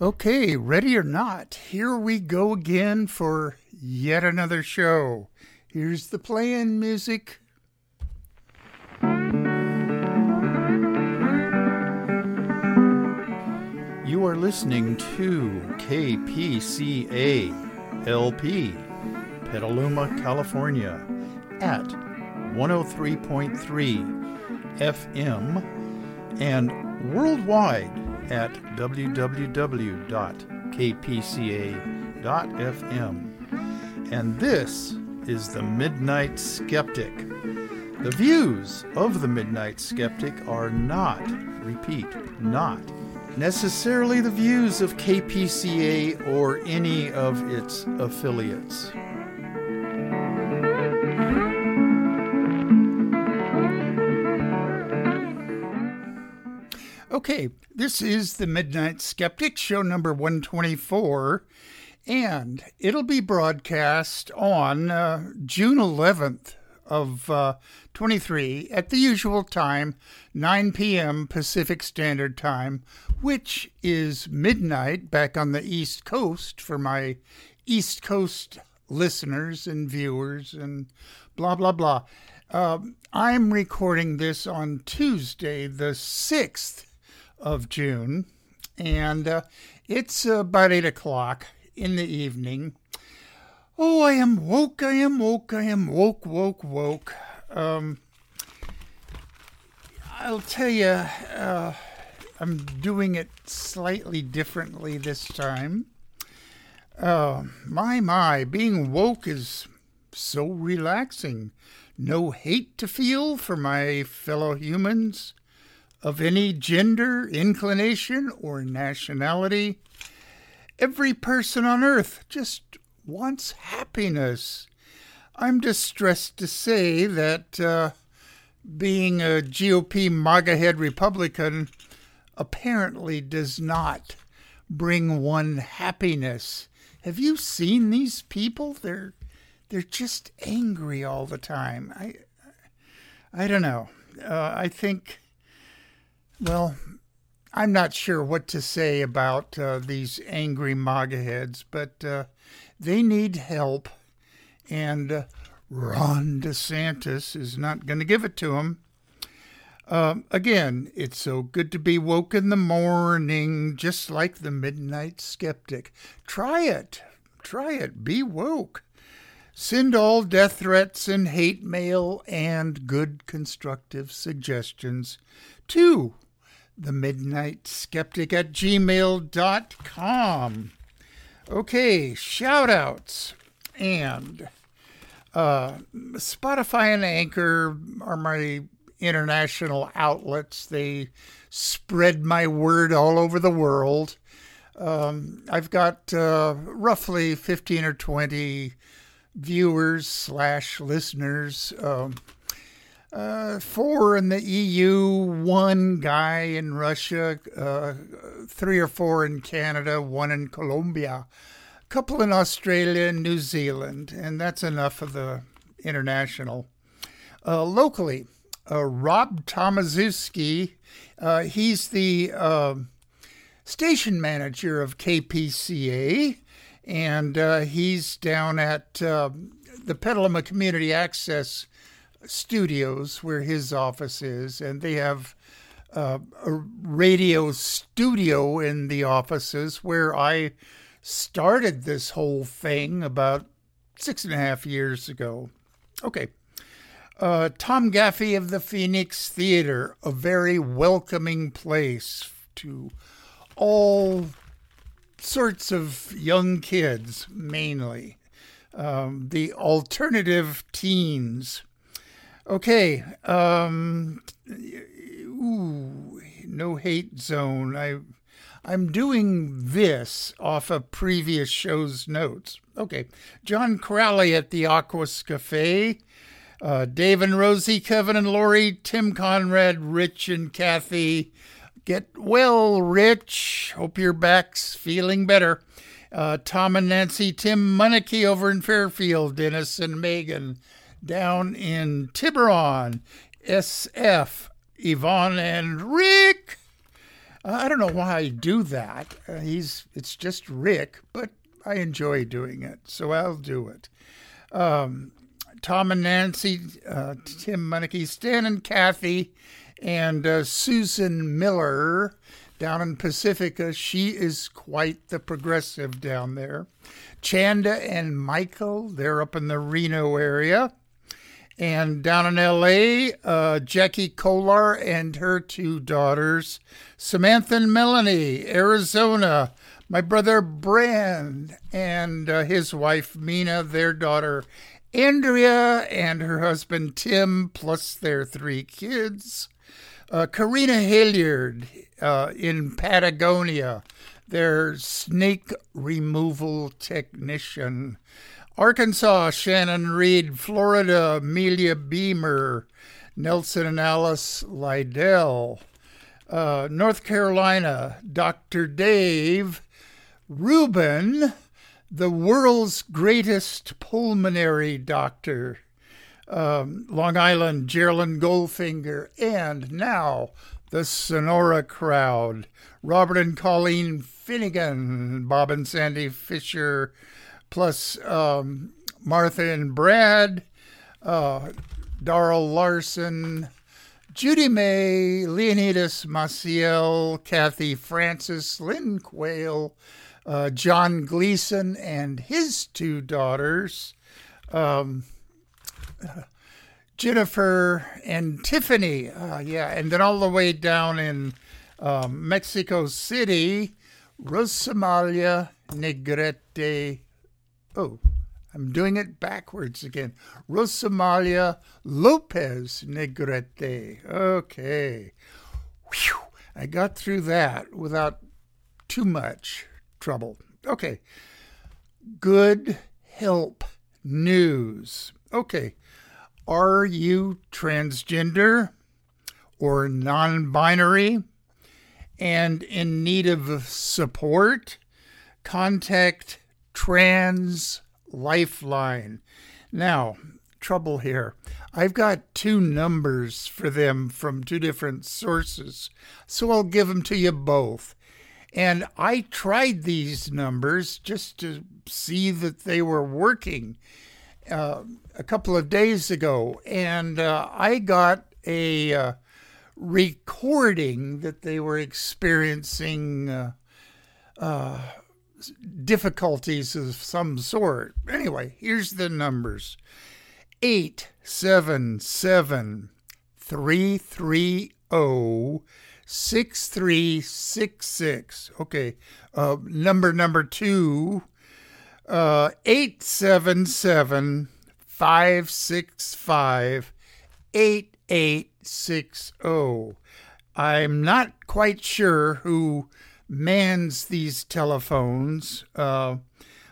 Okay, ready or not, here we go again for yet another show. Here's the playing music. You are listening to KPCA LP, Petaluma, California, at 103.3 FM and worldwide at www.kpca.fm. And this is the Midnight Skeptic. The views of the Midnight Skeptic are not, repeat, not necessarily the views of KPCA or any of its affiliates. Okay, this is the Midnight Skeptic, show number 124, and it'll be broadcast on uh, June 11th of uh, 23 at the usual time, 9 p.m. Pacific Standard Time, which is midnight back on the East Coast for my East Coast listeners and viewers and blah, blah, blah. Uh, I'm recording this on Tuesday, the 6th of June, and uh, it's about 8 o'clock in the evening. Oh, I am woke, I am woke, I am woke, woke, woke. Um, I'll tell you, uh, I'm doing it slightly differently this time. Uh, my, my, being woke is so relaxing. No hate to feel for my fellow humans of any gender, inclination, or nationality. Every person on earth just wants happiness. I'm distressed to say that uh, being a GOP MAGA head Republican apparently does not bring one happiness. Have you seen these people? They're they're just angry all the time. I I don't know. Uh, I think well, I'm not sure what to say about uh, these angry MAGA heads, but uh, they need help, and uh, Ron DeSantis is not going to give it to them. Um, again, it's so good to be woke in the morning, just like the midnight skeptic. Try it. Try it. Be woke. Send all death threats and hate mail and good constructive suggestions to the midnight skeptic at gmail.com. Okay, shout outs. And uh, Spotify and Anchor are my international outlets. They spread my word all over the world. Um, I've got uh, roughly 15 or 20 viewers slash listeners. Um, uh, four in the EU, one guy in Russia, uh, three or four in Canada, one in Colombia, a couple in Australia and New Zealand, and that's enough of the international. Uh, locally, uh, Rob Tomaszewski, uh, he's the um, station manager of KPCA, and uh, he's down at the Petaluma Community Access studios where his office is, and they have uh, a radio studio in the offices where I started this whole thing about six and a half years ago. Okay. Uh, Tom Gaffey of the Phoenix Theater, a very welcoming place to all sorts of young kids, mainly. Um, the alternative teens Okay. Um, ooh, no hate zone. I, I'm doing this off a previous show's notes. Okay. John Crowley at the Aqus Cafe. Uh, Dave and Rosie, Kevin and Lori, Tim Conrad, Rich and Kathy. Get well, Rich. Hope your back's feeling better. Uh, Tom and Nancy, Tim Munnicky over in Fairfield, Dennis and Megan down in Tiburon, SF, Yvonne and Rick. I don't know why I do that. Uh, he's it's just Rick, but I enjoy doing it, so I'll do it. Um, Tom and Nancy, uh, Tim Monarchy, Stan and Kathy, and uh, Susan Miller down in Pacifica. She is quite the progressive down there. Chanda and Michael, they're up in the Reno area. And down in LA, uh, Jackie Kolar and her two daughters, Samantha and Melanie, Arizona, my brother Brand and uh, his wife Mina, their daughter Andrea, and her husband Tim, plus their three kids. Uh, Karina Hilliard uh, in Patagonia, their snake removal technician. Arkansas, Shannon Reed, Florida, Amelia Beamer, Nelson and Alice Lydell, uh, North Carolina, Dr. Dave, Reuben, the world's greatest pulmonary doctor, um, Long Island, Geraldine Goldfinger, and now the Sonora crowd, Robert and Colleen Finnegan, Bob and Sandy Fisher, plus um, Martha and Brad, uh, Darrell Larson, Judy May, Leonidas Maciel, Kathy Francis, Lynn Quayle, uh, John Gleason, and his two daughters, um, Jennifer and Tiffany. Uh, yeah, and then all the way down in um, Mexico City, Rosamalia Negrete. Oh, I'm doing it backwards again. Rosamalia Lopez Negrete. Okay. Whew. I got through that without too much trouble. Okay. Good help news. Okay. Are you transgender or non binary and in need of support? Contact Trans Lifeline. Now, trouble here. I've got two numbers for them from two different sources, so I'll give them to you both. And I tried these numbers just to see that they were working uh, a couple of days ago, and uh, I got a uh, recording that they were experiencing uh, uh, difficulties of some sort. Anyway, here's the numbers eight seven seven three three zero 6366. Okay. Uh, number number two, uh, 877 565 8860. I'm not quite sure who mans these telephones, uh,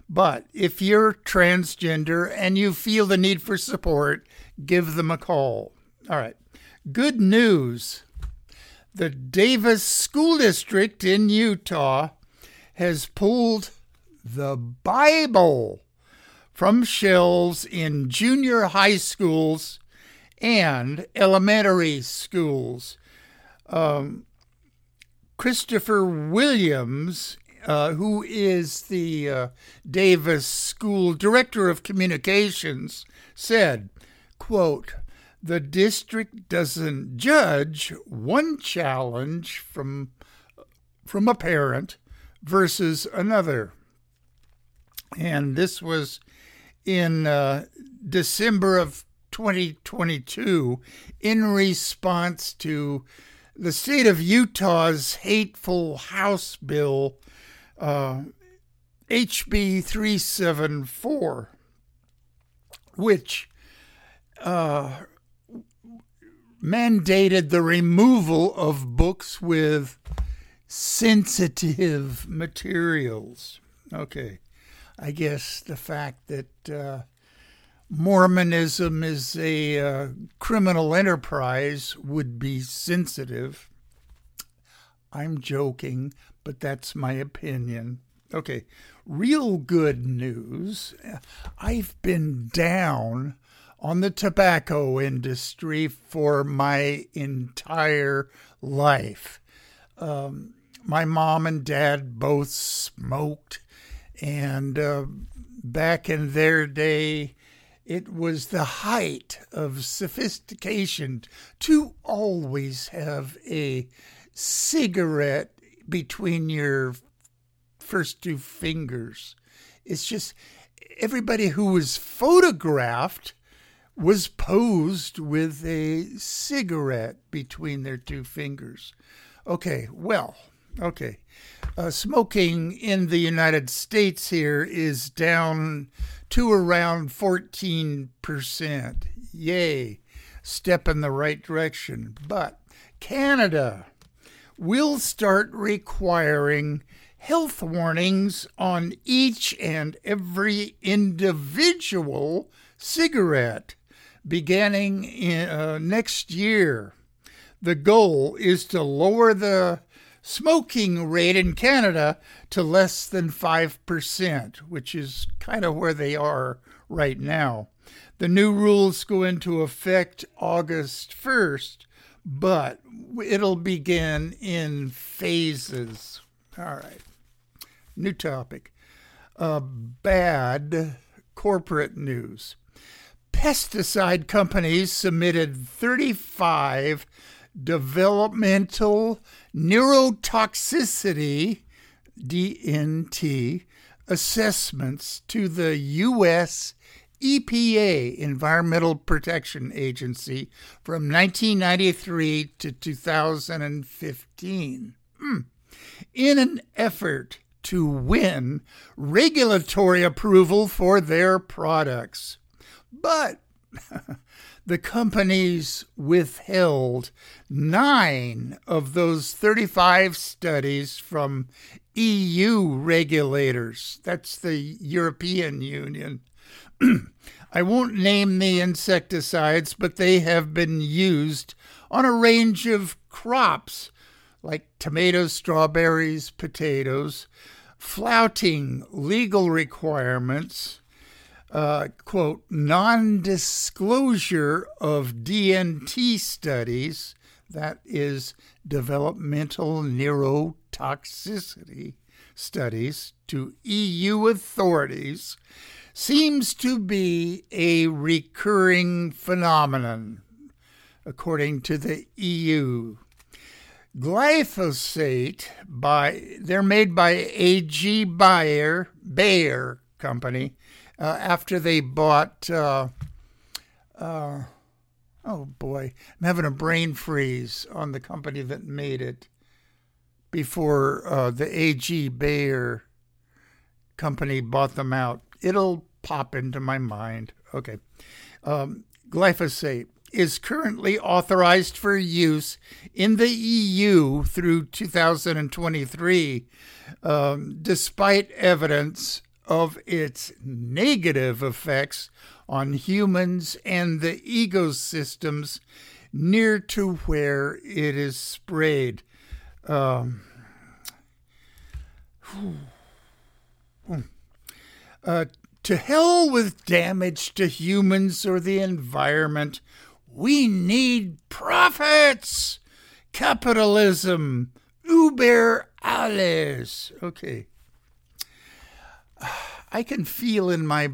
but if you're transgender and you feel the need for support, give them a call. All right. Good news the Davis School District in Utah has pulled the Bible from shelves in junior high schools and elementary schools. Um, Christopher Williams, uh, who is the uh, Davis School Director of Communications, said, quote, the district doesn't judge one challenge from from a parent versus another. And this was in uh, December of 2022 in response to the state of Utah's hateful House bill, uh, HB 374, which uh, mandated the removal of books with sensitive materials. Okay, I guess the fact that uh, Mormonism is a uh, criminal enterprise would be sensitive. I'm joking, but that's my opinion. Okay, real good news. I've been down on the tobacco industry for my entire life. Um, my mom and dad both smoked, and uh, back in their day, it was the height of sophistication to always have a cigarette between your first two fingers. It's just everybody who was photographed was posed with a cigarette between their two fingers. Okay, well, okay. Uh, smoking in the United States here is down to around 14%. Yay, step in the right direction. But Canada will start requiring health warnings on each and every individual cigarette beginning in, uh, next year. The goal is to lower the smoking rate in Canada to less than 5%, which is kind of where they are right now. The new rules go into effect August 1st, but it'll begin in phases. All right. New topic. Uh, bad corporate news. Pesticide companies submitted 35 developmental neurotoxicity DNT assessments to the U.S. EPA, Environmental Protection Agency, from 1993 to 2015. Hmm. In an effort to win regulatory approval for their products. But the companies withheld nine of those 35 studies from EU regulators. That's the European Union. I won't name the insecticides, but they have been used on a range of crops like tomatoes, strawberries, potatoes, flouting legal requirements uh, quote, non disclosure of DNT studies, that is, developmental neurotoxicity studies, to EU authorities, seems to be a recurring phenomenon, according to the EU. Glyphosate by they're made by AG Bayer Bayer company uh, after they bought. Uh, uh, oh boy, I'm having a brain freeze on the company that made it before uh, the AG Bayer company bought them out. It'll pop into my mind. Okay. Um, glyphosate is currently authorized for use in the EU through 2023, um, despite evidence of its negative effects on humans and the ecosystems near to where it is sprayed. Um, uh, to hell with damage to humans or the environment. We need profits. Capitalism. Uber alles. Okay. I can feel in my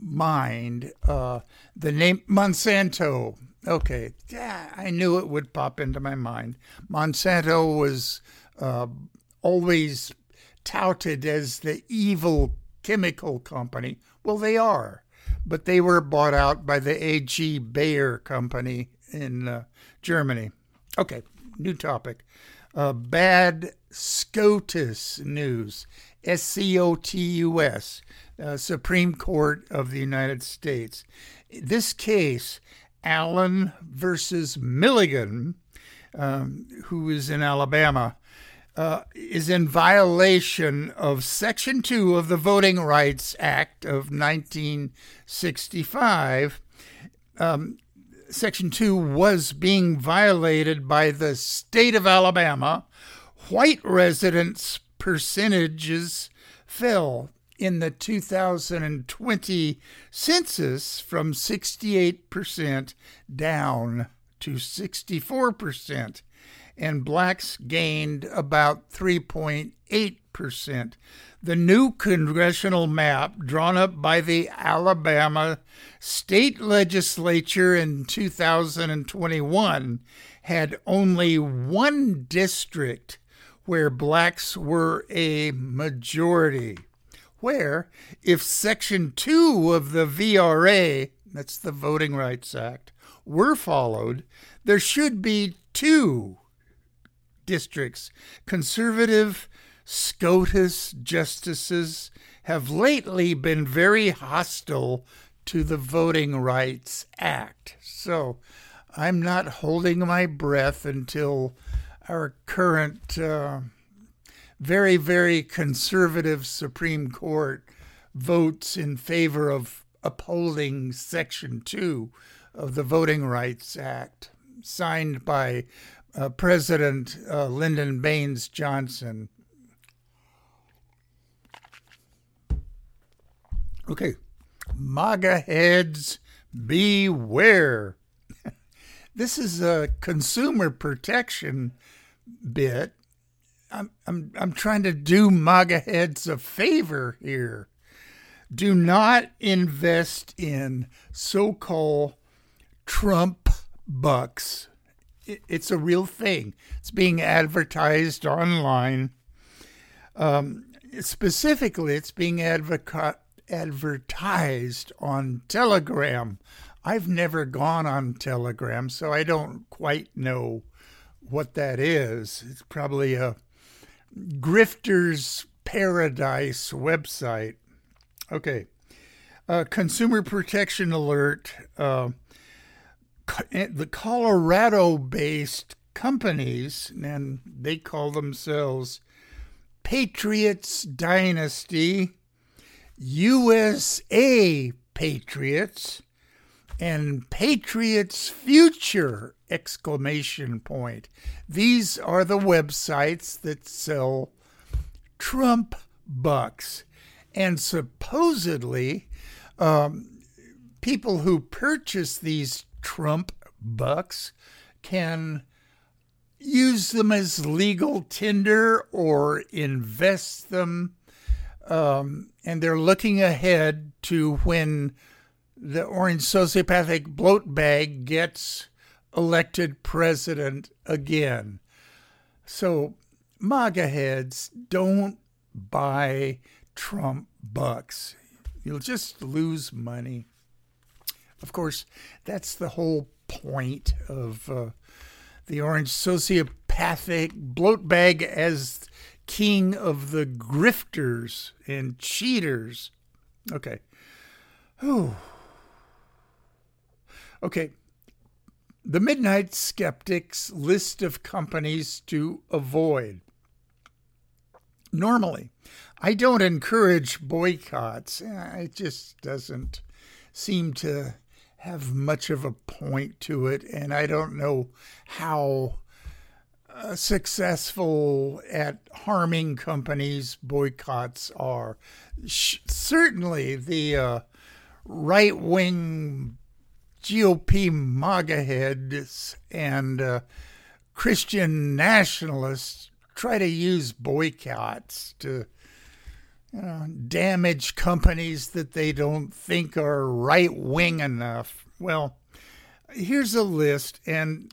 mind uh, the name Monsanto. Okay, yeah, I knew it would pop into my mind. Monsanto was uh, always touted as the evil chemical company. Well, they are, but they were bought out by the AG Bayer company in uh, Germany. Okay, new topic. Uh, bad SCOTUS news. S C O T U S, uh, Supreme Court of the United States. This case, Allen versus Milligan, um, who is in Alabama, uh, is in violation of Section 2 of the Voting Rights Act of 1965. Um, Section 2 was being violated by the state of Alabama. White residents percentages fell in the 2020 census from 68% down to 64%. and blacks gained about 3.8%. The new congressional map drawn up by the Alabama state legislature in 2021 had only one district where blacks were a majority. Where, if Section 2 of the VRA, that's the Voting Rights Act, were followed, there should be two districts conservative SCOTUS justices have lately been very hostile to the Voting Rights Act. So I'm not holding my breath until our current uh, very, very conservative Supreme Court votes in favor of upholding Section 2 of the Voting Rights Act, signed by uh, President uh, Lyndon Baines Johnson Okay. MAGA heads, beware. this is a consumer protection bit. I'm, I'm, I'm trying to do MAGA heads a favor here. Do not invest in so called Trump bucks. It's a real thing, it's being advertised online. Um, specifically, it's being advoca- advertised on Telegram. I've never gone on Telegram, so I don't quite know what that is. It's probably a grifter's paradise website. Okay. Uh, consumer protection alert. Uh, eh, the Colorado based companies, and they call themselves Patriots Dynasty, USA Patriots and Patriots Future exclamation point. These are the websites that sell Trump bucks. And supposedly, um, people who purchase these Trump bucks can use them as legal tender or invest them um, and they're looking ahead to when the orange sociopathic bloat bag gets elected president again. So, MAGA heads, don't buy Trump bucks. You'll just lose money. Of course, that's the whole point of uh, the orange sociopathic bloat bag as king of the grifters and cheaters. Okay. Whew. Okay. The Midnight Skeptics list of companies to avoid. Normally, I don't encourage boycotts. It just doesn't seem to have much of a point to it, and I don't know how uh, successful at harming companies boycotts are. Sh- certainly, the uh, right wing GOP MAGA heads and uh, Christian nationalists try to use boycotts to you know, damage companies that they don't think are right wing enough. Well, here's a list, and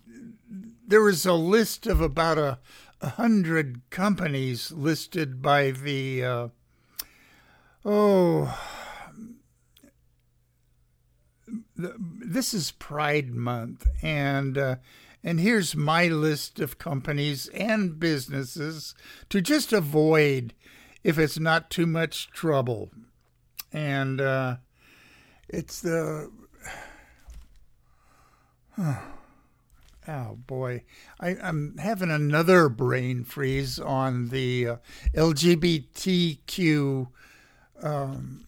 there was a list of about a, a hundred companies listed by the uh, oh this is Pride Month and uh, and here's my list of companies and businesses to just avoid if it's not too much trouble. And uh, it's the Oh boy, I, am having another brain freeze on the uh, LGBTQ um,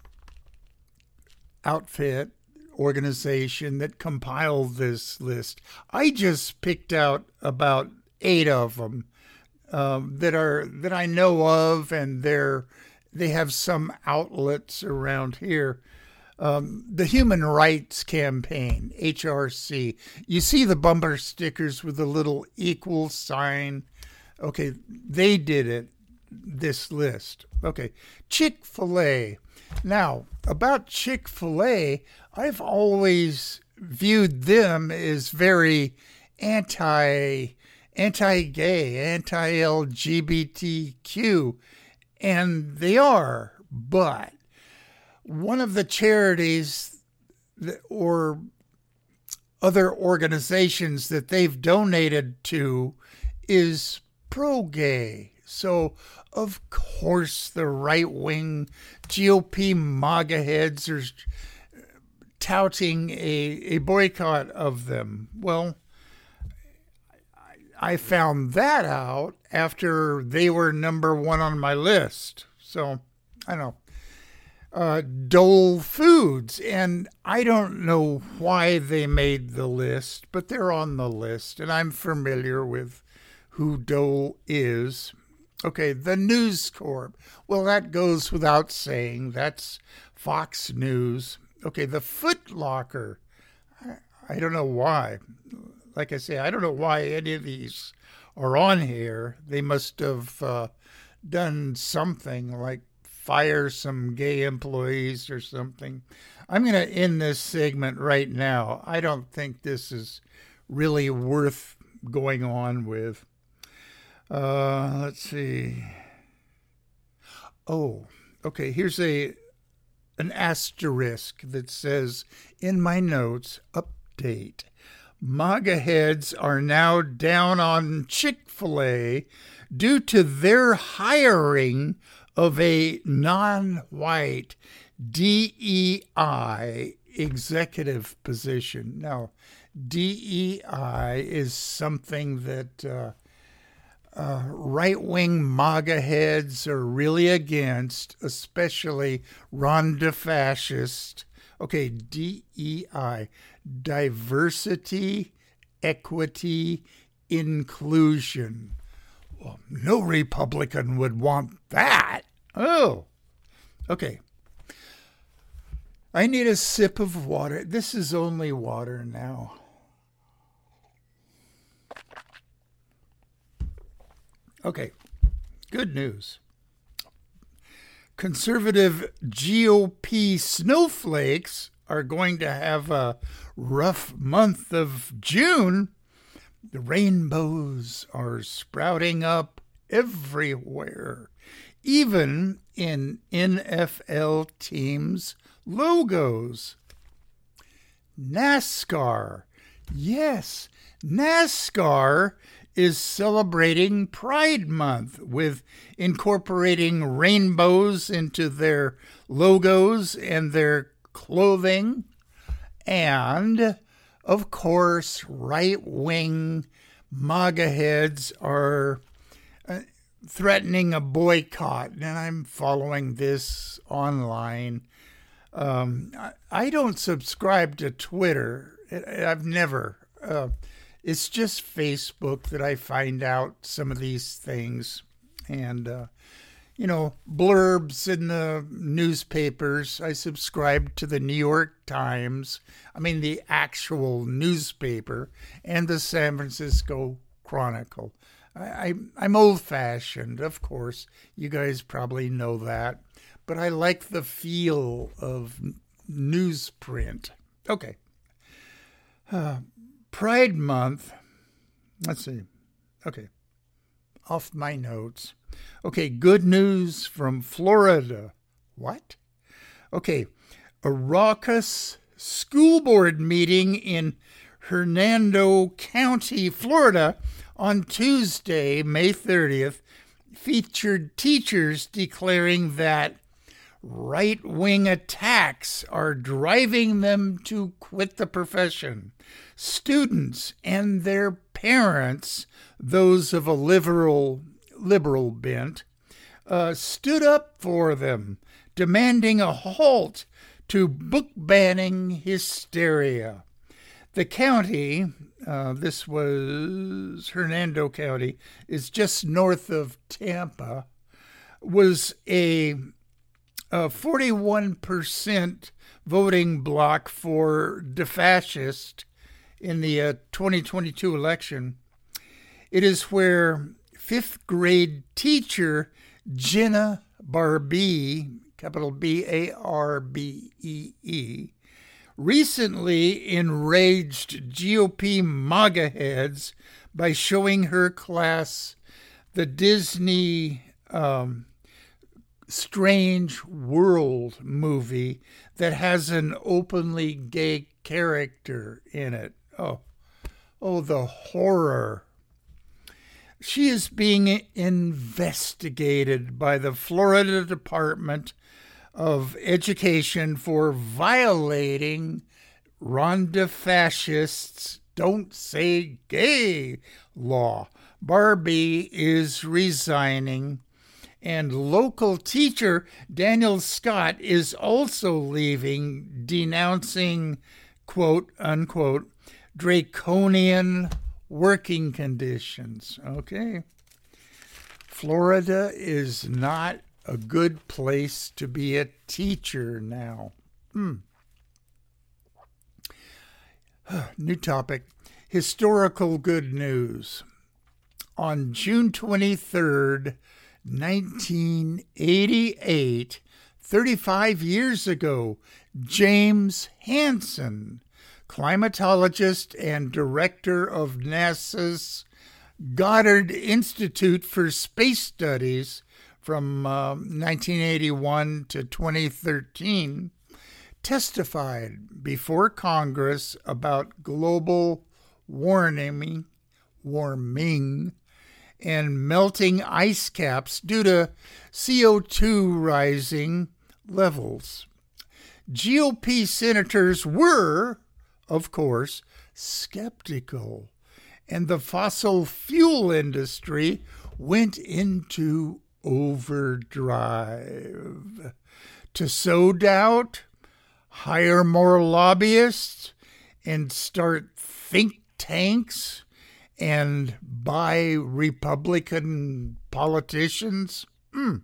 outfit organization that compiled this list. I just picked out about eight of them um, that are that I know of, and they're they have some outlets around here. um, the Human Rights Campaign, HRC. You see the bumper stickers with the little equal sign. Okay, they did it, this list. Okay, Chick fil A. Now, about Chick fil A, I've always viewed them as very anti anti-gay, anti-LGBTQ, and they are. But one of the charities or other organizations that they've donated to is pro-gay. So of course the right-wing GOP MAGA heads are touting a, a boycott of them. Well, I found that out after they were number one on my list. So I know. Uh, Dole Foods, and I don't know why they made the list, but they're on the list, and I'm familiar with who Dole is. Okay, the News Corp. Well, that goes without saying. That's Fox News. Okay, the Foot Locker. I, I don't know why like I say, I don't know why any of these are on here. They must have uh, done something like fire some gay employees or something. I'm going to end this segment right now. I don't think this is really worth going on with. Uh, let's see. Oh, okay. Here's a an asterisk that says in my notes update. MAGA heads are now down on Chick fil A due to their hiring of a non white DEI executive position. Now, DEI is something that uh, uh, right wing MAGA heads are really against, especially Rhonda fascist. Okay, DEI diversity, equity, inclusion. Well, no Republican would want that. Oh, okay. I need a sip of water. This is only water now. Okay, good news. Conservative GOP snowflakes are going to have a rough month of June. The rainbows are sprouting up everywhere, even in NFL teams' logos. NASCAR. Yes, NASCAR is celebrating Pride Month with incorporating rainbows into their logos and their clothing, and of course, right wing MAGA heads are uh, threatening a boycott, and I'm following this online. Um, I, don't subscribe to Twitter. I've never. Uh, it's just Facebook that I find out some of these things, and uh, you know, blurbs in the newspapers. I subscribe to the New York Times, I mean, the actual newspaper, and the San Francisco Chronicle. I, am old fashioned, of course. You guys probably know that. But I like the feel of newsprint. Okay. Uh, Pride Month. Let's see. Okay. Off my notes. Okay, good news from Florida. What? Okay, a raucous school board meeting in Hernando County, Florida on Tuesday, May 30th, featured teachers declaring that right wing attacks are driving them to quit the profession. Students and their parents, those of a liberal liberal bent, uh, stood up for them, demanding a halt to book banning hysteria. The county, uh, this was Hernando County, is just north of Tampa, was a a 41% voting block for DeFascist in the uh, 2022 election. It is where fifth grade teacher Jenna Barbee, capital B A R B E E, recently enraged GOP MAGA heads by showing her class the Disney um, Strange World movie that has an openly gay character in it. Oh, oh, the horror. She is being investigated by the Florida Department of Education for violating Ronda fascists don't say gay law. Barbee is resigning, and local teacher Daniel Scott is also leaving, denouncing, quote unquote, draconian working conditions. Okay. Florida is not a good place to be a teacher now. Hmm. New topic historical good news. On June 23rd, 1988, 35 years ago, James Hansen, climatologist and director of NASA's Goddard Institute for Space Studies from uh, 1981 to 2013, testified before Congress about global warming, warming and melting ice caps due to CO2 rising levels. GOP senators were, of course, skeptical, and the fossil fuel industry went into overdrive. To sow doubt, hire more lobbyists, and start think tanks and by Republican politicians? Mm.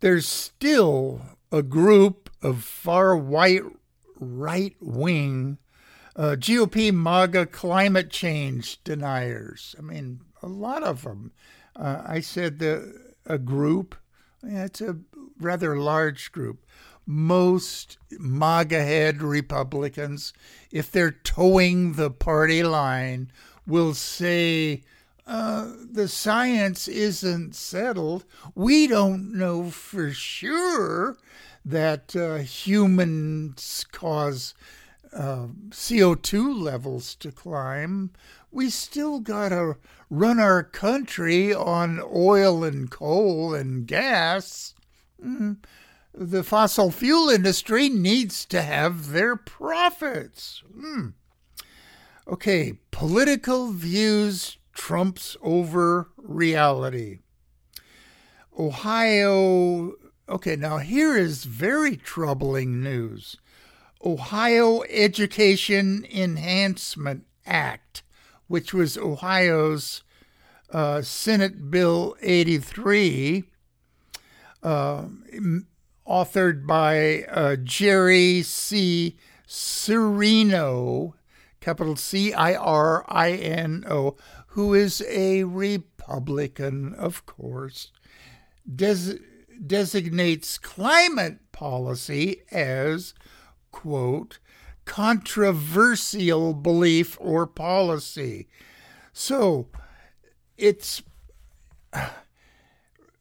There's still a group of far white right wing uh, GOP MAGA climate change deniers. I mean, a lot of them. Uh, I said the a group. Yeah, it's a rather large group most MAGA head Republicans, if they're toeing the party line, will say, uh, the science isn't settled. We don't know for sure that uh, humans cause uh, CO2 levels to climb. We still got to run our country on oil and coal and gas. Mm the fossil fuel industry needs to have their profits. Hmm. Okay, political views trumps over reality. Ohio. Okay, now here is very troubling news. Ohio Education Enhancement Act, which was Ohio's uh, Senate Bill 83, uh, authored by uh, Jerry C. Cirino, capital C I R I N O, who is a Republican, of course, des- designates climate policy as, quote, controversial belief or policy. So it's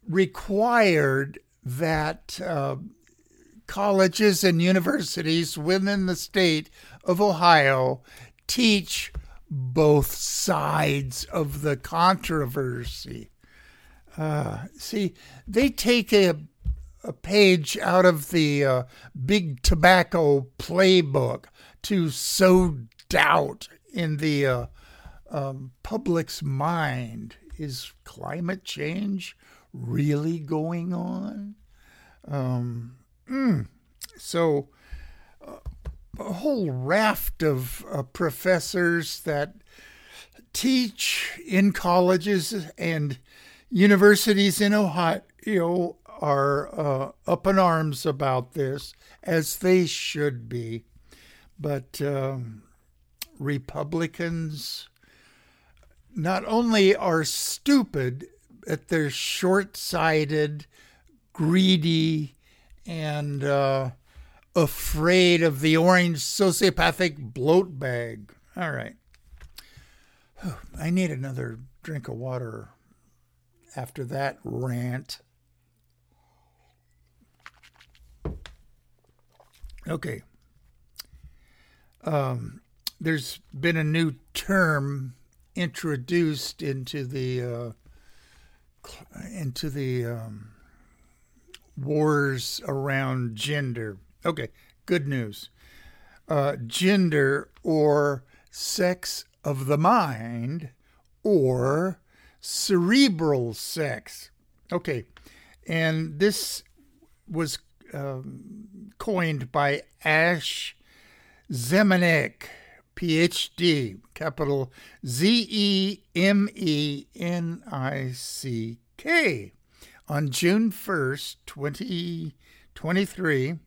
required that uh, colleges and universities within the state of Ohio teach both sides of the controversy. Uh, see, they take a, a page out of the uh, big tobacco playbook to sow doubt in the uh, um, public's mind. Is climate change really going on. Um, mm, so, uh, a whole raft of uh, professors that teach in colleges and universities in Ohio are uh, up in arms about this, as they should be. But um, Republicans not only are stupid, but they're short sighted, greedy, and uh, afraid of the orange sociopathic bloat bag. All right. I need another drink of water after that rant. Okay. Um, there's been a new term introduced into the uh, into the um, wars around gender. Okay, good news. Uh, gender or sex of the mind or cerebral sex. Okay, and this was um, coined by Ash Zemenick, PhD, capital Z E M E N I C K, on June 1st, 2023.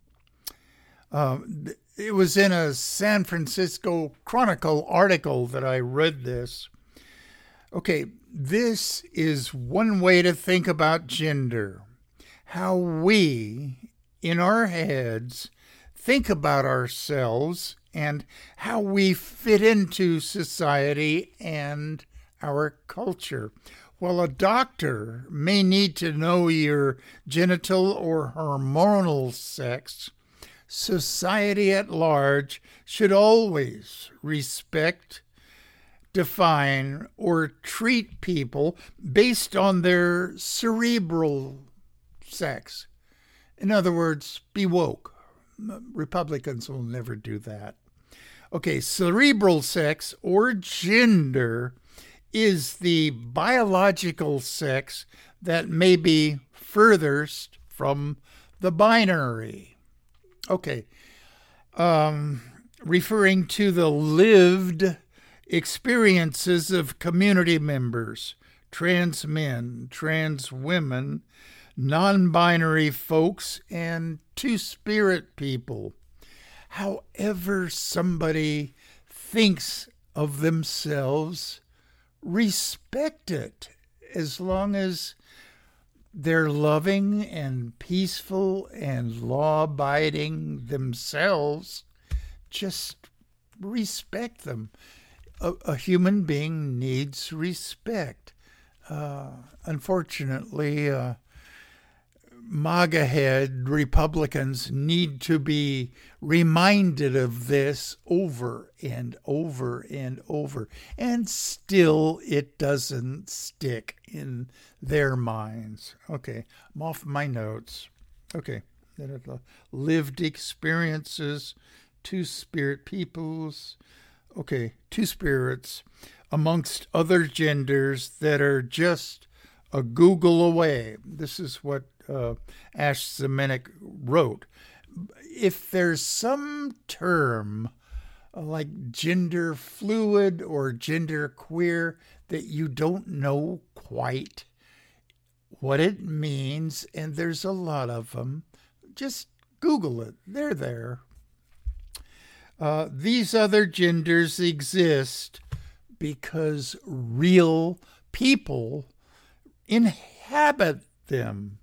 Um, it was in a San Francisco Chronicle article that I read this. Okay, this is one way to think about gender. How we, in our heads, think about ourselves and how we fit into society and our culture. Well, a doctor may need to know your genital or hormonal sex. Society at large should always respect, define, or treat people based on their cerebral sex. In other words, be woke. Republicans will never do that. Okay, cerebral sex or gender is the biological sex that may be furthest from the binary. Okay, um, referring to the lived experiences of community members, trans men, trans women, non binary folks, and two spirit people. However, somebody thinks of themselves, respect it as long as they're loving and peaceful and law abiding themselves. Just respect them. A, a, human being needs respect. Uh, unfortunately, uh, MAGA head Republicans need to be reminded of this over and over and over. And still, it doesn't stick in their minds. Okay, I'm off my notes. Okay, lived experiences, two spirit peoples. Okay, two spirits amongst other genders that are just a Google away. This is what uh, Ash Zemenick wrote. If there's some term uh, like gender fluid or gender queer that you don't know quite what it means, and there's a lot of them, just Google it. They're there. Uh, these other genders exist because real people inhabit them.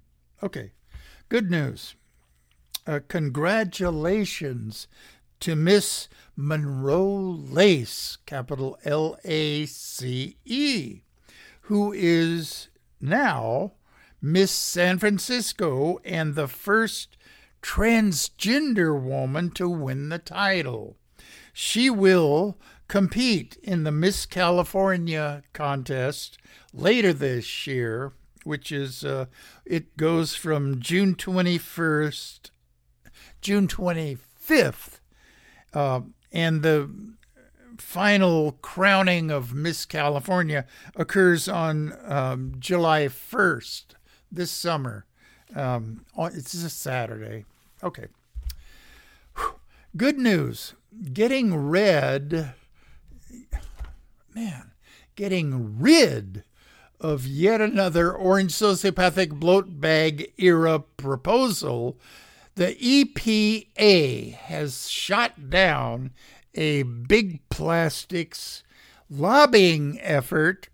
Okay, good news. Uh, congratulations to Miss Monroe Lace, capital L A C E, who is now Miss San Francisco and the first transgender woman to win the title. She will compete in the Miss California contest later this year which is uh, it goes from June 21st, June 25th, uh, and the final crowning of Miss California occurs on um, July 1st this summer. Um, it's a Saturday. Okay. Good news. Getting rid, man, getting rid of yet another orange sociopathic bloat bag era proposal, the EPA has shot down a big plastics lobbying effort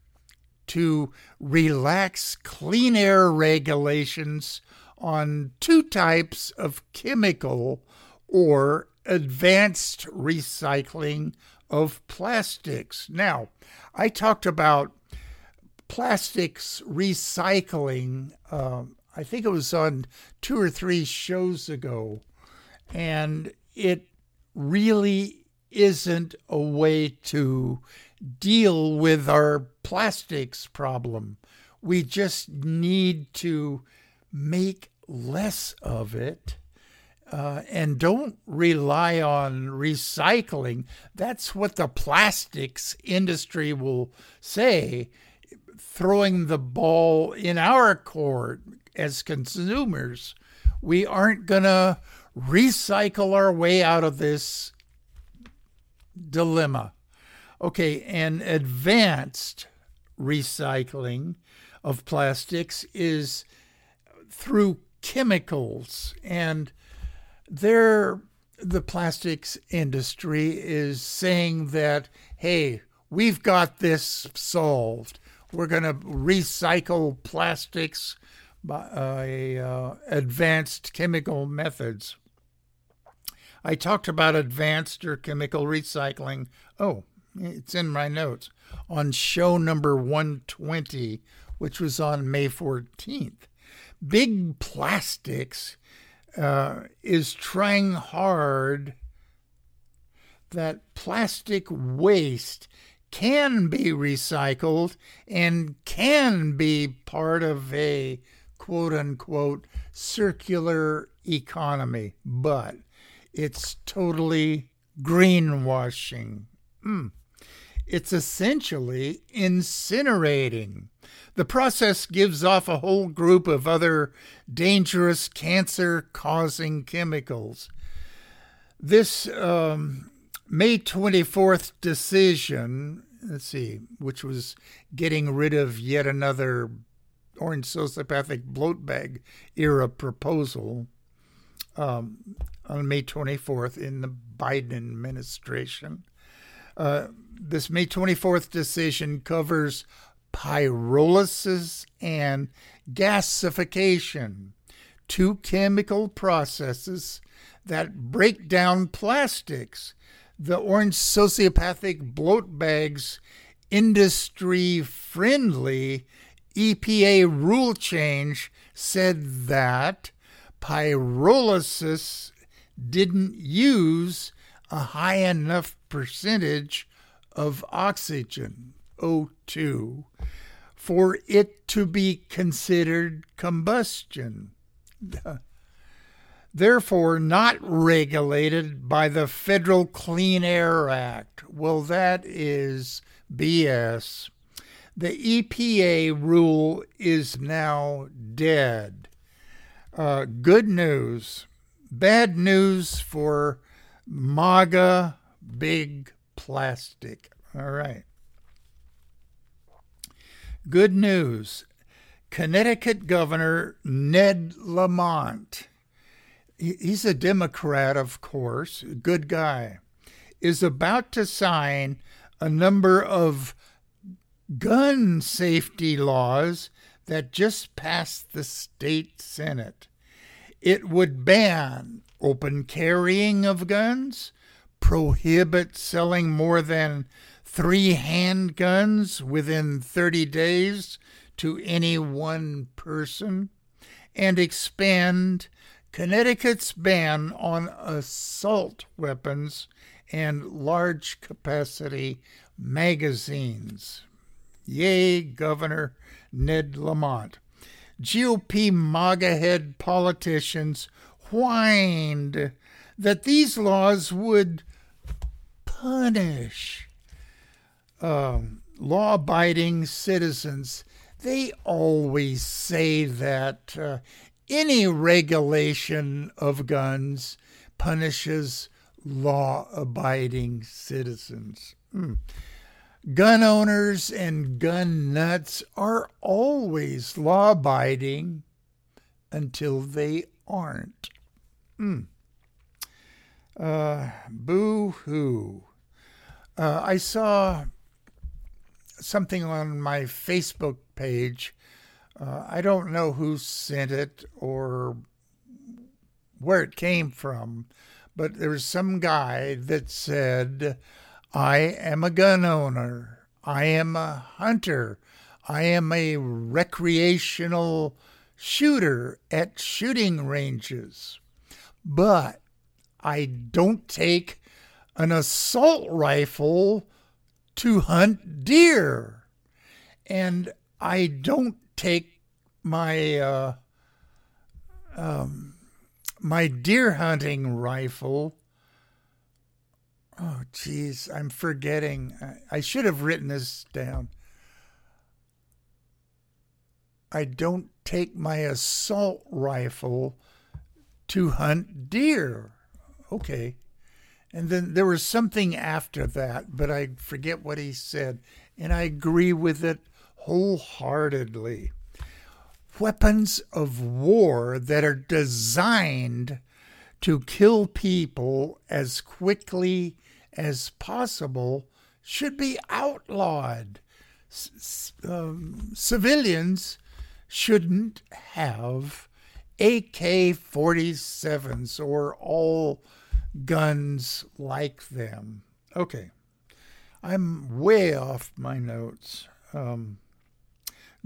to relax clean air regulations on two types of chemical or advanced recycling of plastics. Now, I talked about plastics recycling, um, I think it was on two or three shows ago, and it really isn't a way to deal with our plastics problem. We just need to make less of it. Uh, and don't rely on recycling. That's what the plastics industry will say, throwing the ball in our court as consumers. We aren't going to recycle our way out of this dilemma. Okay, and advanced recycling of plastics is through chemicals and there the plastics industry is saying that hey we've got this solved we're going to recycle plastics by uh, advanced chemical methods. I talked about advanced or chemical recycling. Oh it's in my notes. On show number 120 which was on may 14th big plastics uh, is trying hard that plastic waste can be recycled and can be part of a quote unquote circular economy, but it's totally greenwashing. Mm. It's essentially incinerating. The process gives off a whole group of other dangerous cancer causing chemicals. This um, May 24th decision, let's see, which was getting rid of yet another orange sociopathic bloat bag era proposal um, on May 24th in the Biden administration. Uh, this May 24th decision covers pyrolysis and gasification, two chemical processes that break down plastics. The orange sociopathic bloat bags industry friendly EPA rule change said that pyrolysis didn't use a high enough percentage of oxygen, O2, for it to be considered combustion. Therefore, not regulated by the Federal Clean Air Act. Well, that is BS. The EPA rule is now dead. Uh, good news. Bad news for MAGA big plastic. All right. Good news. Connecticut Governor Ned Lamont, he's a Democrat, of course, good guy, is about to sign a number of gun safety laws that just passed the state Senate. It would ban open carrying of guns, prohibit selling more than three handguns within 30 days to any one person, and expand Connecticut's ban on assault weapons and large capacity magazines. Yay, Governor Ned Lamont. GOP MAGA head politicians whined that these laws would punish um, law abiding citizens. They always say that uh, any regulation of guns punishes law abiding citizens. Mm. gun owners and gun nuts are always law abiding until they aren't. Mm. Uh, boo hoo. Uh, I saw something on my Facebook page. Uh, I don't know who sent it or where it came from, but there was some guy that said, I am a gun owner. I am a hunter. I am a recreational shooter at shooting ranges. But I don't take an assault rifle to hunt deer. And I don't take my uh, um, my deer hunting rifle. Oh, geez, I'm forgetting. I, I should have written this down. I don't take my assault rifle to hunt deer. Okay. And then there was something after that, but I forget what he said. And I agree with it wholeheartedly. Weapons of war that are designed to kill people as quickly as possible should be outlawed. Um, civilians shouldn't have AK 47s or all guns like them. Okay. I'm way off my notes. Um,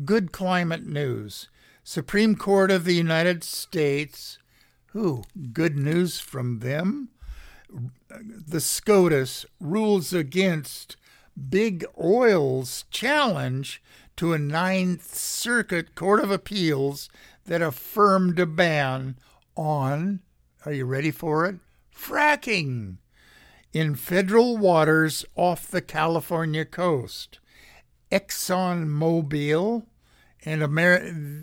good climate news. Supreme Court of the United States. Who? Good news from them? The SCOTUS rules against Big Oil's challenge to a Ninth Circuit Court of Appeals that affirmed a ban on, are you ready for it? fracking in federal waters off the California coast. ExxonMobil and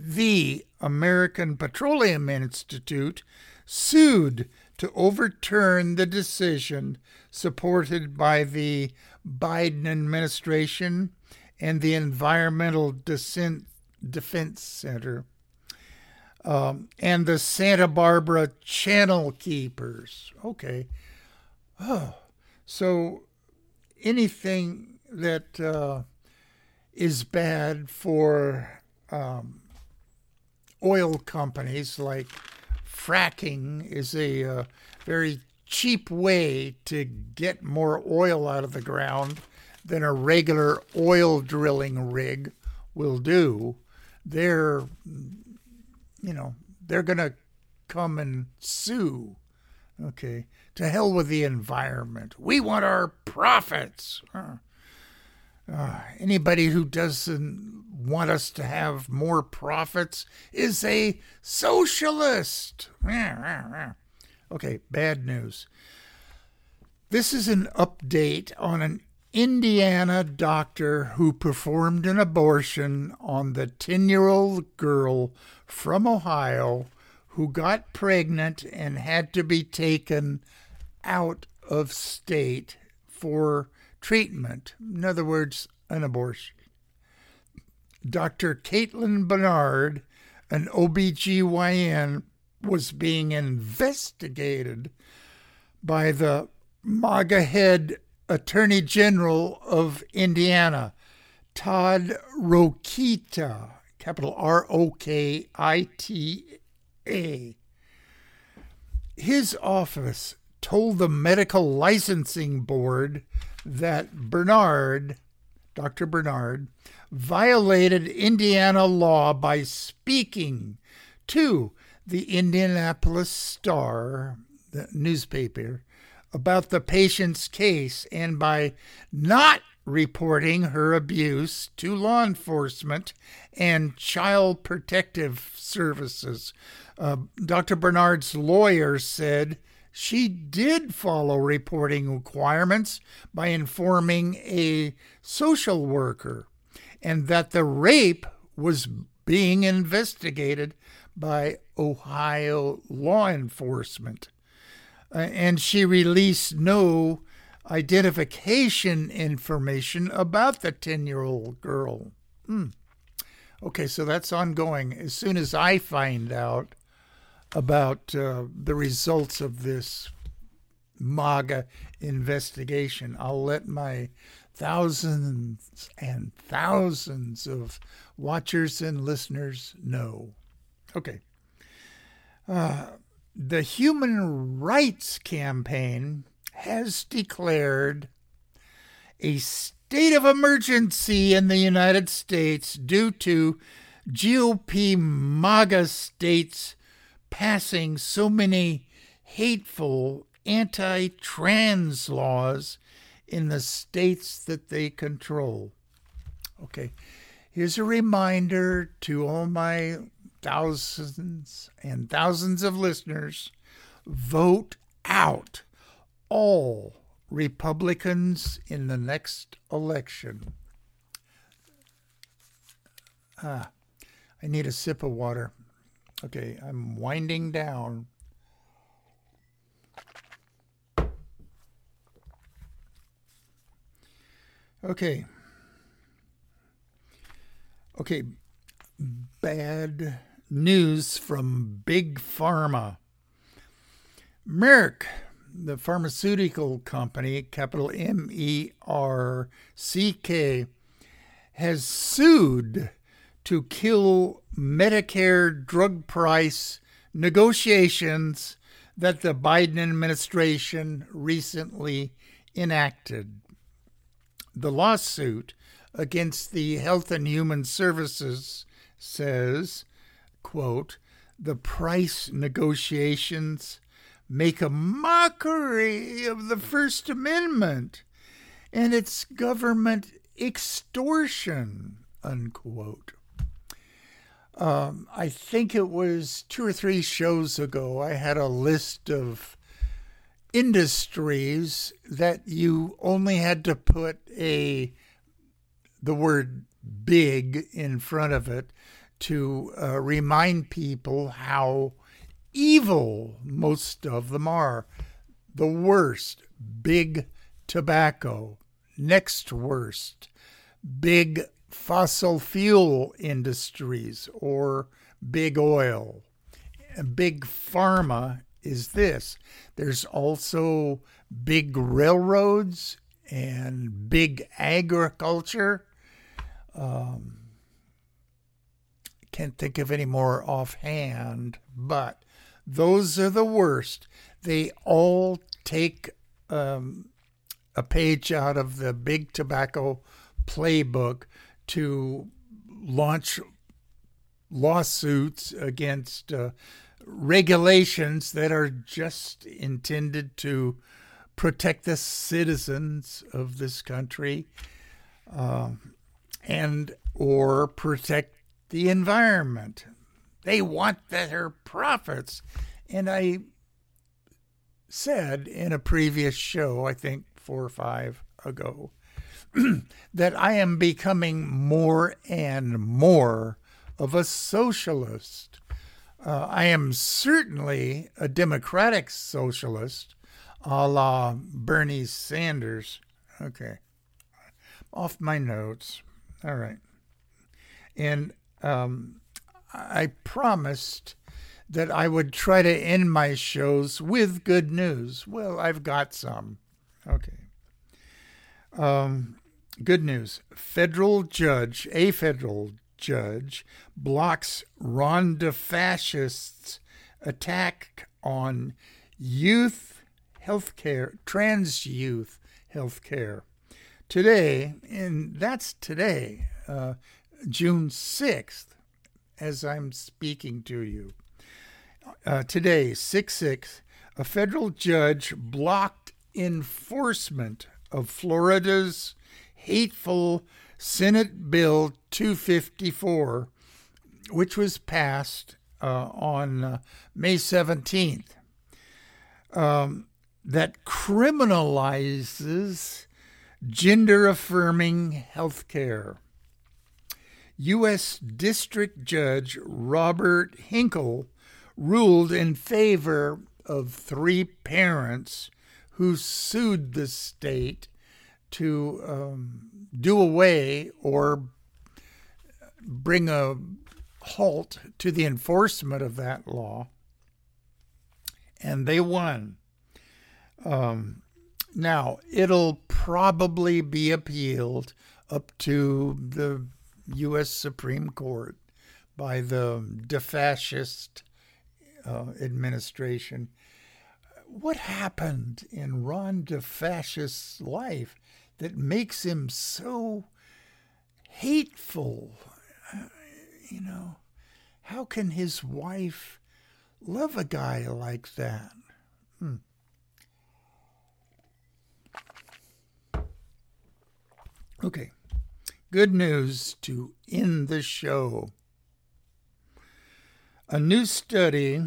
the American Petroleum Institute sued to overturn the decision supported by the Biden administration and the Environmental Defense Center um, and the Santa Barbara Channel Keepers. Okay. Oh, so anything that uh, is bad for um, oil companies like fracking is a uh, very cheap way to get more oil out of the ground than a regular oil drilling rig will do. They're you know, they're going to come and sue. Okay. To hell with the environment. We want our profits. Uh, uh, anybody who doesn't want us to have more profits is a socialist. Okay, bad news. This is an update on an Indiana doctor who performed an abortion on the 10 year old girl from Ohio who got pregnant and had to be taken out of state for treatment. In other words, an abortion. Dr. Caitlin Bernard, an OBGYN, was being investigated by the MAGA head Attorney General of Indiana, Todd Rokita, capital R O K I T A. His office told the Medical Licensing Board that Bernard, Dr. Bernard, violated Indiana law by speaking to the Indianapolis Star, the newspaper, about the patient's case and by not reporting her abuse to law enforcement and child protective services. Uh, Dr. Bernard's lawyer said she did follow reporting requirements by informing a social worker and that the rape was being investigated by Ohio law enforcement uh, and she released no identification information about the 10 year old girl. Hmm. Okay, so that's ongoing. As soon as I find out about uh, the results of this MAGA investigation, I'll let my thousands and thousands of watchers and listeners know. Okay. Uh, the Human Rights Campaign has declared a state of emergency in the United States due to GOP MAGA states passing so many hateful anti trans laws in the states that they control. Okay, here's a reminder to all my thousands and thousands of listeners vote out all Republicans in the next election. Ah, I need a sip of water. Okay, I'm winding down. Okay. Okay. Bad news from Big Pharma. Merck, the pharmaceutical company, capital M E R C K, has sued to kill Medicare drug price negotiations that the Biden administration recently enacted. The lawsuit against the Health and Human Services says, quote, the price negotiations make a mockery of the First Amendment and its government extortion, unquote. Um, I think it was two or three shows ago, I had a list of industries that you only had to put a the word big in front of it to uh, remind people how evil most of them are. The worst, big tobacco. Next worst, big fossil fuel industries or big oil. Big pharma is this there's also big railroads and big agriculture. Um, can't think of any more offhand, but those are the worst. They all take um, a page out of the big tobacco playbook to launch lawsuits against uh, regulations that are just intended to protect the citizens of this country um, and or protect the environment. They want their profits. And I said in a previous show, I think four or five ago, that I am becoming more and more of a socialist. Uh, I am certainly a democratic socialist, a la Bernie Sanders. Okay. Off my notes. All right. And um, I promised that I would try to end my shows with good news. Well, I've got some. Okay. Um, good news. Federal judge, a federal judge blocks Ron DeFascist's attack on youth health care, trans youth health care. Today, and that's today, uh, June 6th, as I'm speaking to you. Uh, today, 6 6, a federal judge blocked enforcement of Florida's hateful Senate Bill 254, which was passed uh, on uh, May 17th, um, that criminalizes gender affirming health care. U.S. District Judge Robert Hinkle ruled in favor of three parents who sued the state to um, do away or bring a halt to the enforcement of that law. And they won. Um, now, it'll probably be appealed up to the U.S. Supreme Court by the fascist uh, administration. What happened in Ron DeFascist's life that makes him so hateful? Uh, you know, how can his wife love a guy like that? Hmm. Okay, good news to end the show. A new study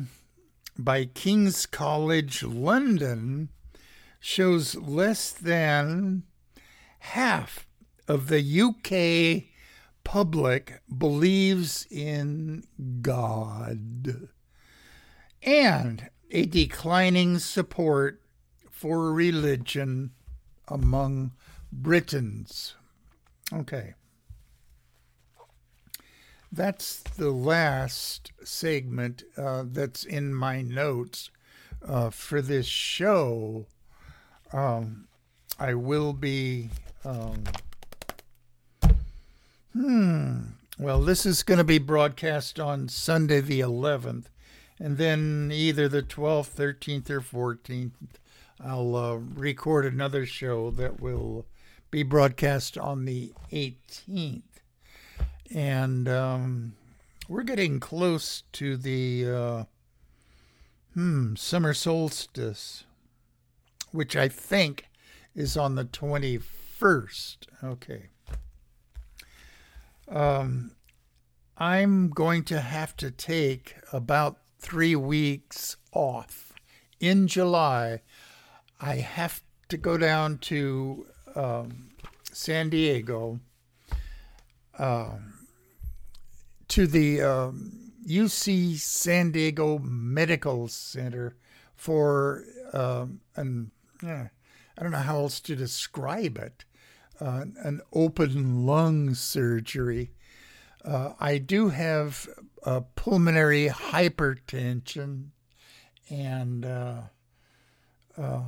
by King's College London shows less than half of the UK public believes in God and a declining support for religion among Britons. Okay. That's the last segment uh, that's in my notes uh, for this show. Um, I will be. Um, hmm. Well, this is going to be broadcast on Sunday the 11th, and then either the 12th, 13th, or 14th, I'll uh, record another show that will be broadcast on the 18th. And um, we're getting close to the uh, hmm, summer solstice, which I think is on the 21st. Okay. Um, I'm going to have to take about three weeks off in July. I have to go down to um, San Diego um, to the um, UC San Diego Medical Center for um, an yeah, I don't know how else to describe it uh, an open lung surgery. Uh, I do have pulmonary hypertension and uh, uh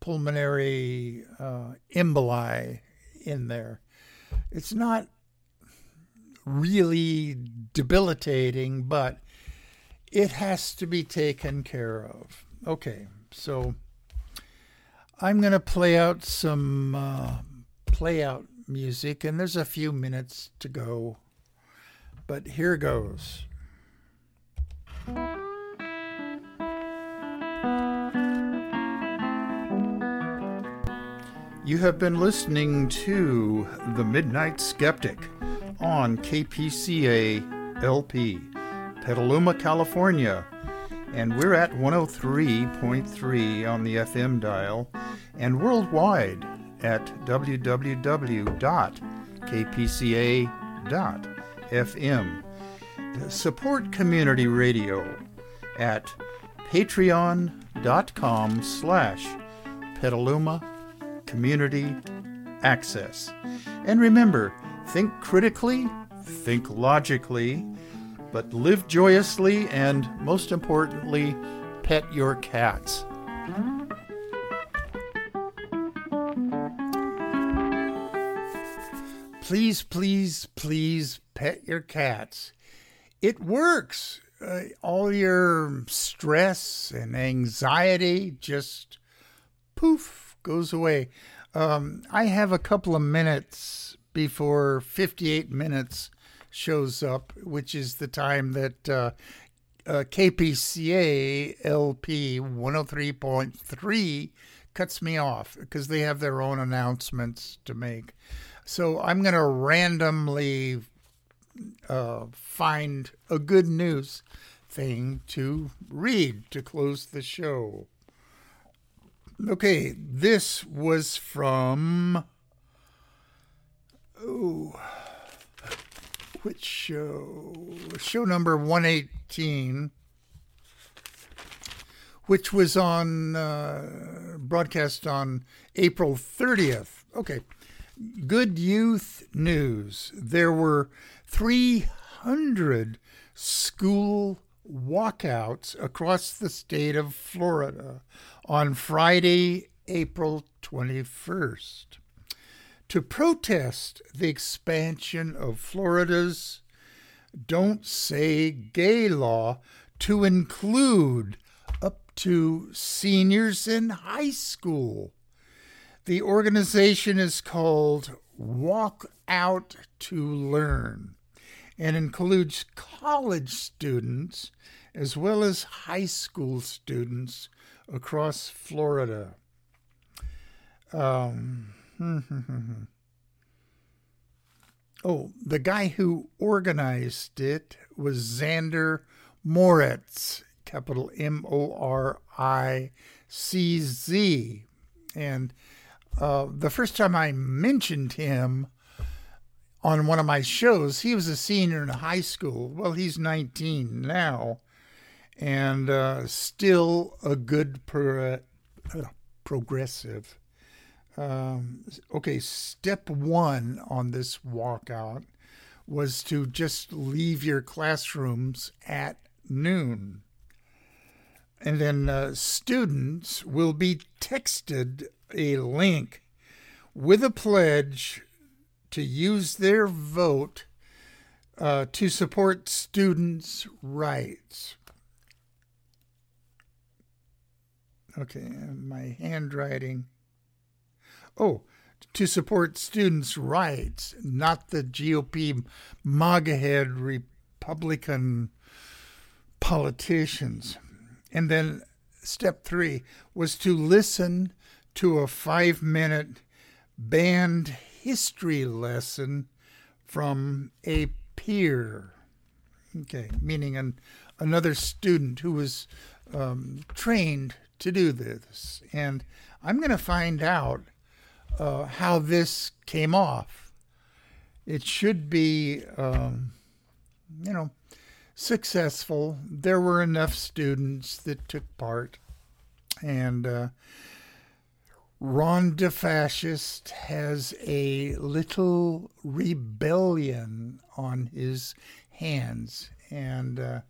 pulmonary uh, emboli in there. It's not really debilitating, but it has to be taken care of. Okay, so I'm going to play out some uh, play out music, and there's a few minutes to go, but here goes. You have been listening to The Midnight Skeptic on KPCA LP, Petaluma, California. And we're at 103.3 on the FM dial and worldwide at www.kpca.fm. Support community radio at patreon.com slash petaluma community, access. And remember, think critically, think logically, but live joyously and, most importantly, pet your cats. Please, please, please pet your cats. It works. Uh, all your stress and anxiety just poof goes away. Um, I have a couple of minutes before 58 minutes shows up, which is the time that uh, uh, KPCA LP 103.3 cuts me off because they have their own announcements to make. So I'm going to randomly uh, find a good news thing to read to close the show. Okay, this was from. Oh, which show? Show number 118, which was on uh, broadcast on April 30th. Okay. Good youth news. There were 300 school walkouts across the state of Florida on Friday, April 21st to protest the expansion of Florida's Don't Say Gay law to include up to seniors in high school. The organization is called Walk Out to Learn and includes college students as well as high school students across Florida. Um, oh, the guy who organized it was Xander Moricz, capital M O R I C Z. And uh, the first time I mentioned him on one of my shows, he was a senior in high school. Well, he's 19 now and uh, still a good pro- uh, progressive. Um, okay, step one on this walkout was to just leave your classrooms at noon. And then uh, students will be texted a link with a pledge to use their vote uh, to support students' rights. Okay, my handwriting. Oh, to support students' rights, not the GOP MAGA head Republican politicians. And then step three was to listen to a five minute banned history lesson from a peer. Okay, meaning an, another student who was um, trained to do this. And I'm going to find out uh, how this came off. It should be, um, you know, successful. There were enough students that took part. And uh, Ron DeFascist has a little rebellion on his hands. And uh,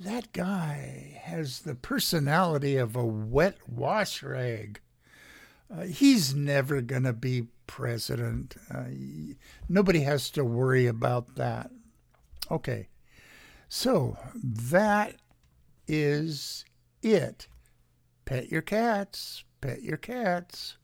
that guy has the personality of a wet wash rag. Uh, he's never going to be president. Uh, nobody has to worry about that. Okay. So that is it. Pet your cats. Pet your cats.